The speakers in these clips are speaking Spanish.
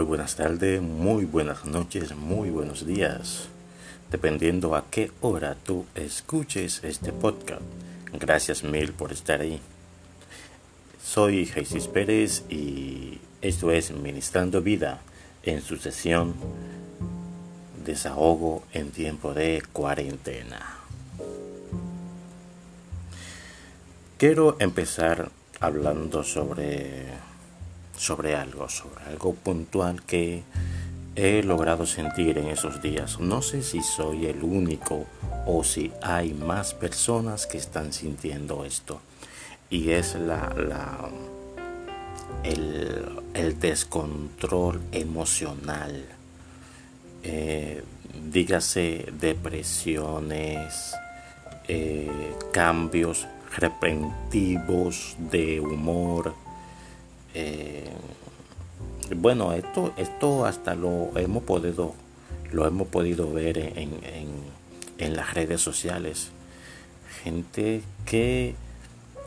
Muy buenas tardes, muy buenas noches, muy buenos días, dependiendo a qué hora tú escuches este podcast. Gracias mil por estar ahí. Soy Jesús Pérez y esto es Ministrando Vida en su sesión Desahogo en tiempo de cuarentena. Quiero empezar hablando sobre sobre algo, sobre algo puntual que he logrado sentir en esos días. No sé si soy el único o si hay más personas que están sintiendo esto. Y es la, la el, descontrol emocional. Eh, dígase depresiones, eh, cambios repentivos de humor, eh, bueno, esto, esto hasta lo hemos podido, lo hemos podido ver en, las redes sociales. Gente que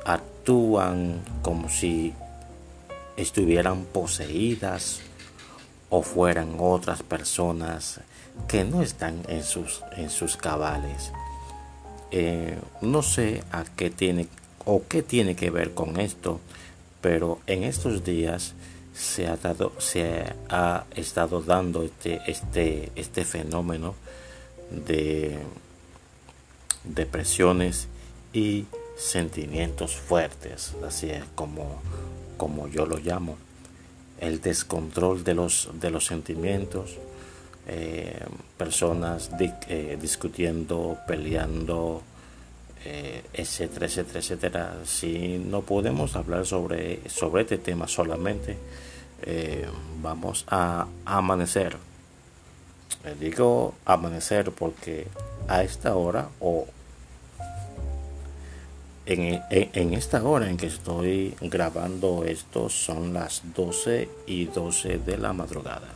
actúan como si estuvieran poseídas o fueran otras personas que no están en sus, en sus cabales. Eh, no sé a qué tiene o qué tiene que ver con esto pero en estos días se ha dado se ha estado dando este este este fenómeno de depresiones y sentimientos fuertes así es como como yo lo llamo. El descontrol de los de los sentimientos eh, personas eh, discutiendo peleando eh, etcétera, etcétera, etcétera. Si no podemos hablar sobre, sobre este tema solamente, eh, vamos a amanecer. digo amanecer porque a esta hora o en, en, esta hora en que estoy grabando esto son las 12 y 12 de la madrugada.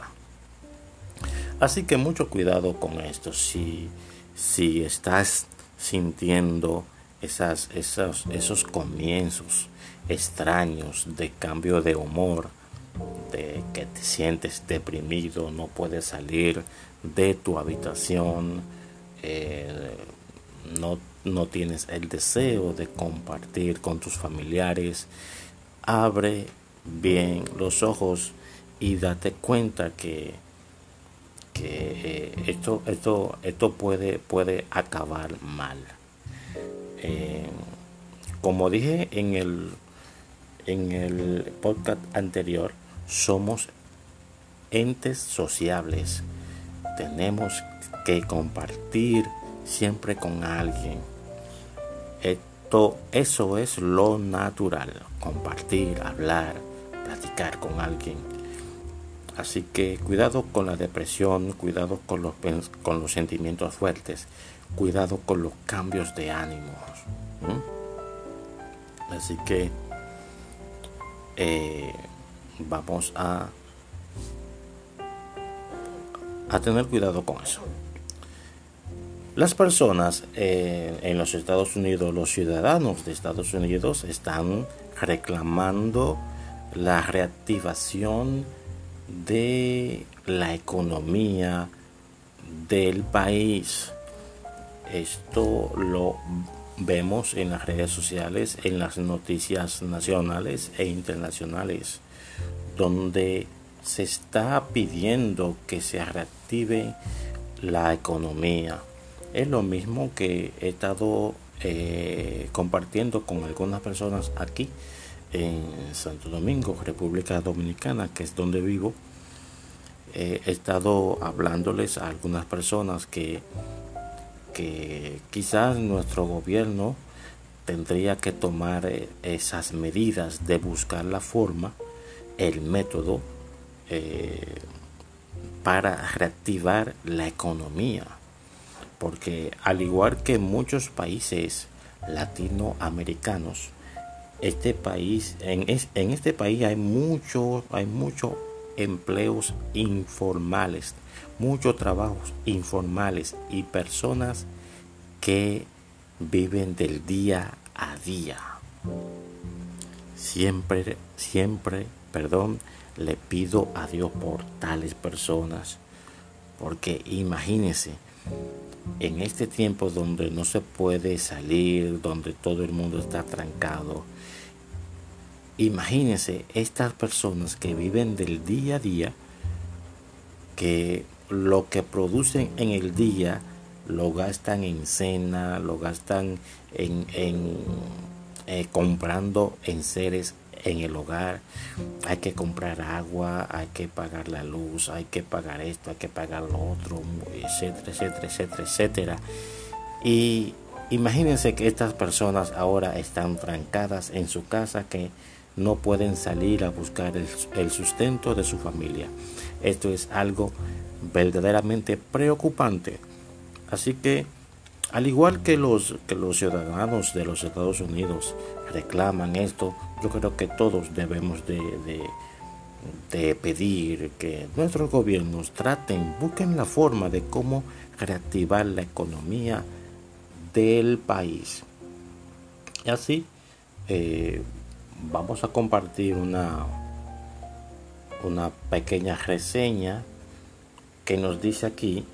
Así que mucho cuidado con esto. Si, si estás sintiendo esas, esos, esos comienzos extraños de cambio de humor, de que te sientes deprimido, no puedes salir de tu habitación, eh, no, no tienes el deseo de compartir con tus familiares, abre bien los ojos y date cuenta que que eh, esto, esto, esto puede, puede acabar mal. Eh, como dije en el, en el podcast anterior, somos entes sociables. Tenemos que compartir siempre con alguien. Esto, eso es lo natural. Compartir, hablar, platicar con alguien Así que cuidado con la depresión, cuidado con los, con los sentimientos fuertes, cuidado con los cambios de ánimos. Así que eh, vamos a, a tener cuidado con eso. Las personas eh, en los Estados Unidos, los ciudadanos de Estados Unidos están reclamando la reactivación de la economía del país. Esto lo vemos en las redes sociales, en las noticias nacionales e internacionales, donde se está pidiendo que se reactive la economía. Es lo mismo que he estado eh, compartiendo con algunas personas aquí en Santo Domingo, República Dominicana, que es donde vivo, he estado hablándoles a algunas personas que, que quizás nuestro gobierno tendría que tomar eh, esas medidas de buscar la forma, el método eh, para reactivar la economía. Porque al igual que muchos países latinoamericanos, este país, en, en este país hay muchos, hay muchos empleos informales, muchos trabajos informales y personas que viven del día a día. siempre, siempre, perdón, le pido a Dios por tales personas. Porque imagínense, en este tiempo donde no se puede salir, donde todo el mundo está trancado, imagínense estas personas que viven del día a día, que lo que producen en el día lo gastan en cena, lo gastan en, en eh, comprando en seres en el hogar. Hay que comprar agua, hay que pagar la luz, hay que pagar esto, hay que pagar lo otro, etcétera, etcétera, etcétera, etcétera. Y imagínense que estas personas ahora están trancadas en su casa que no pueden salir a buscar el sustento de su familia. Esto es algo verdaderamente preocupante. Así que, al igual que los, ciudadanos de los Estados Unidos reclaman esto, yo creo que todos debemos de, de, pedir que nuestros gobiernos traten, busquen la forma de cómo reactivar la economía del país. Y así eh, vamos a compartir una, una pequeña reseña que nos dice aquí,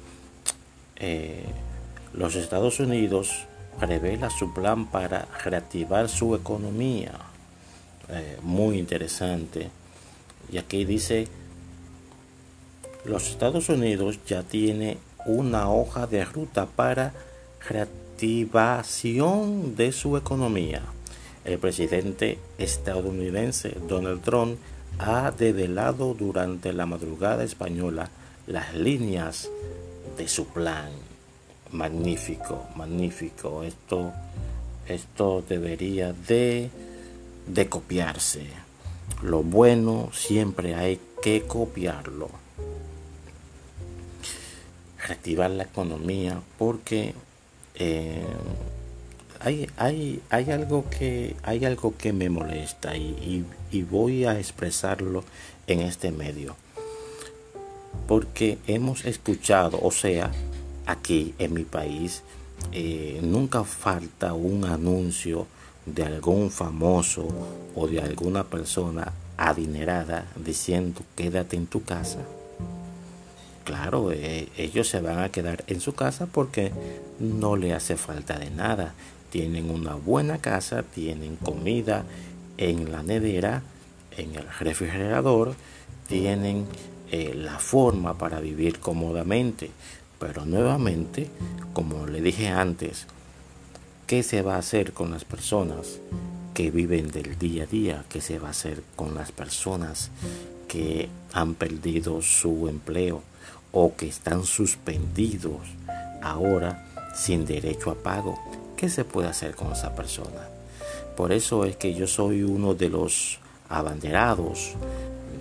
eh, los Estados Unidos revela su plan para reactivar su economía. Eh, muy interesante. Y aquí dice, los Estados Unidos ya tiene una hoja de ruta para reactivación de su economía. El presidente estadounidense Donald Trump ha develado durante la madrugada española las líneas de su plan. Magnífico, magnífico. Esto, esto debería de, de copiarse. Lo bueno siempre hay que copiarlo. Reactivar la economía porque eh, hay, hay, hay, algo que, hay algo que me molesta y voy a expresarlo en este medio porque hemos escuchado, o sea, aquí en mi país, eh, nunca falta un anuncio de algún famoso o de alguna persona adinerada diciendo quédate en tu casa. Claro, eh, ellos se van a quedar en su casa porque no le hace falta de nada. Tienen una buena casa, tienen comida en la nevera, en el refrigerador, tienen eh, la forma para vivir cómodamente. Pero nuevamente, como le dije antes, ¿qué se va a hacer con las personas que viven del día a día? ¿Qué se va a hacer con las personas que han perdido su empleo o que están suspendidos ahora sin derecho a pago? ¿Qué se puede hacer con esa persona? Por eso es que yo soy uno de los abanderados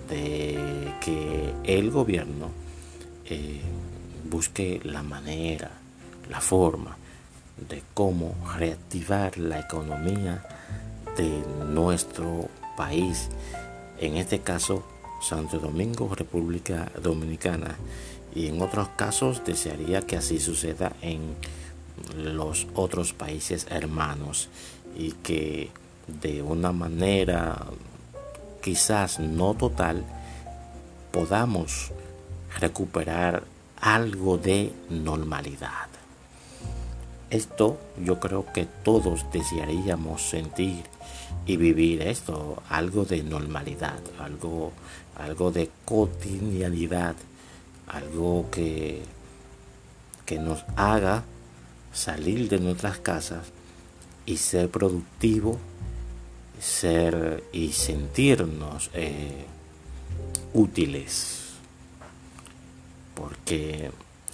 de que el gobierno eh, busque la manera, la forma de cómo reactivar la economía de nuestro país, en este caso Santo Domingo, República Dominicana, y en otros casos desearía que así suceda en los otros países hermanos y que de una manera quizás no total, podamos recuperar algo de normalidad. Esto yo creo que todos desearíamos sentir y vivir esto, algo de normalidad, algo, algo de cotidianidad, algo que, que nos haga salir de nuestras casas y ser productivo ser y sentirnos eh, útiles. Porque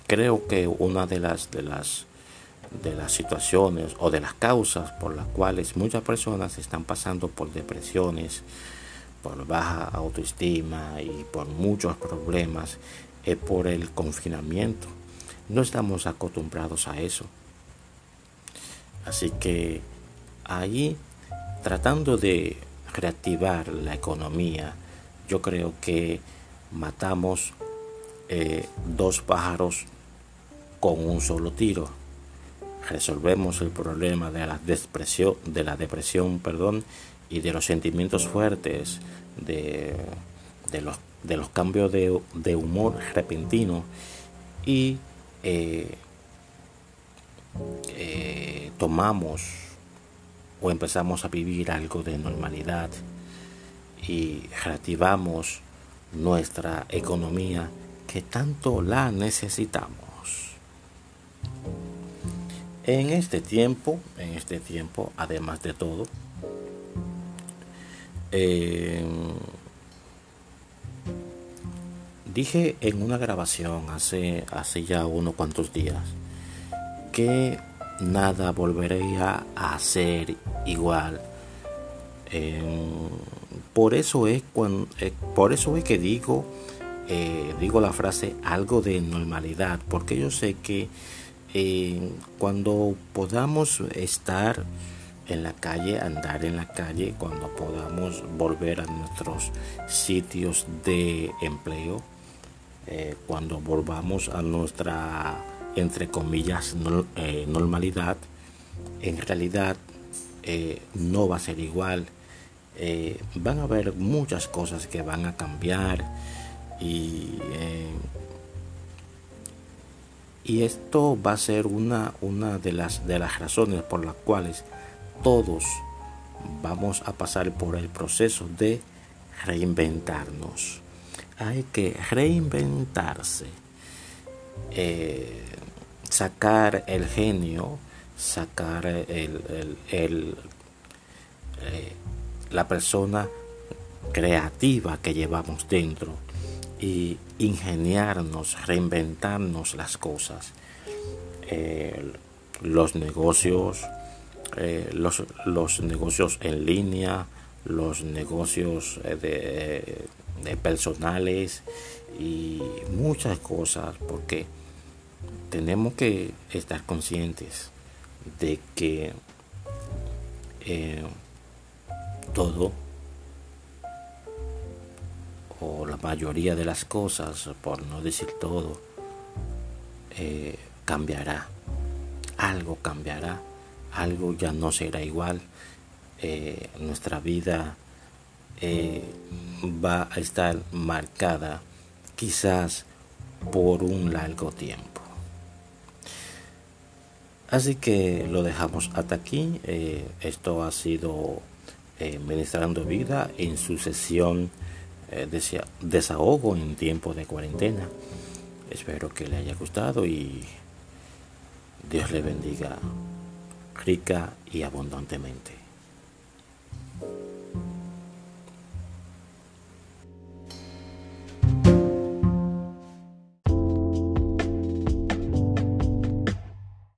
creo que una de las, de las de las situaciones o de las causas por las cuales muchas personas están pasando por depresiones, por baja autoestima y por muchos problemas es por el confinamiento. No estamos acostumbrados a eso. Así que ahí tratando de reactivar la economía, yo creo que matamos eh, dos pájaros con un solo tiro. Resolvemos el problema de la depresión, y de los sentimientos fuertes, de, los, cambios de, humor repentino y eh, tomamos o empezamos a vivir algo de normalidad y reactivamos nuestra economía que tanto la necesitamos. En este tiempo, en este tiempo, además de todo, eh, dije en una grabación hace, hace ya unos cuantos días que nada volvería a ser igual. Eh, por eso es cuando, eh, por eso es que digo digo la frase algo de normalidad porque yo sé que cuando podamos estar en la calle, andar en la calle, cuando podamos volver a nuestros sitios de empleo, eh, cuando volvamos a nuestra, entre comillas, eh, normalidad, en realidad eh, no va a ser igual. van a haber muchas cosas que van a cambiar y y esto va a ser una, una de, las, de las razones por las cuales todos vamos a pasar por el proceso de reinventarnos. Hay que reinventarse, eh, sacar el genio, sacar el, eh, la persona creativa que llevamos dentro y ingeniarnos, reinventarnos las cosas. Eh, los negocios, eh, los, los, negocios en línea, los negocios eh, de, personales y muchas cosas, porque tenemos que estar conscientes de que todo o la mayoría de las cosas, por no decir todo, eh, cambiará. Algo cambiará, algo ya no será igual. Eh, nuestra vida eh, va a estar marcada quizás por un largo tiempo. Así que lo dejamos hasta aquí. esto ha sido Ministrando Vida en su sesión eh, desahogo en tiempo de cuarentena. Espero que le haya gustado y Dios le bendiga rica y abundantemente.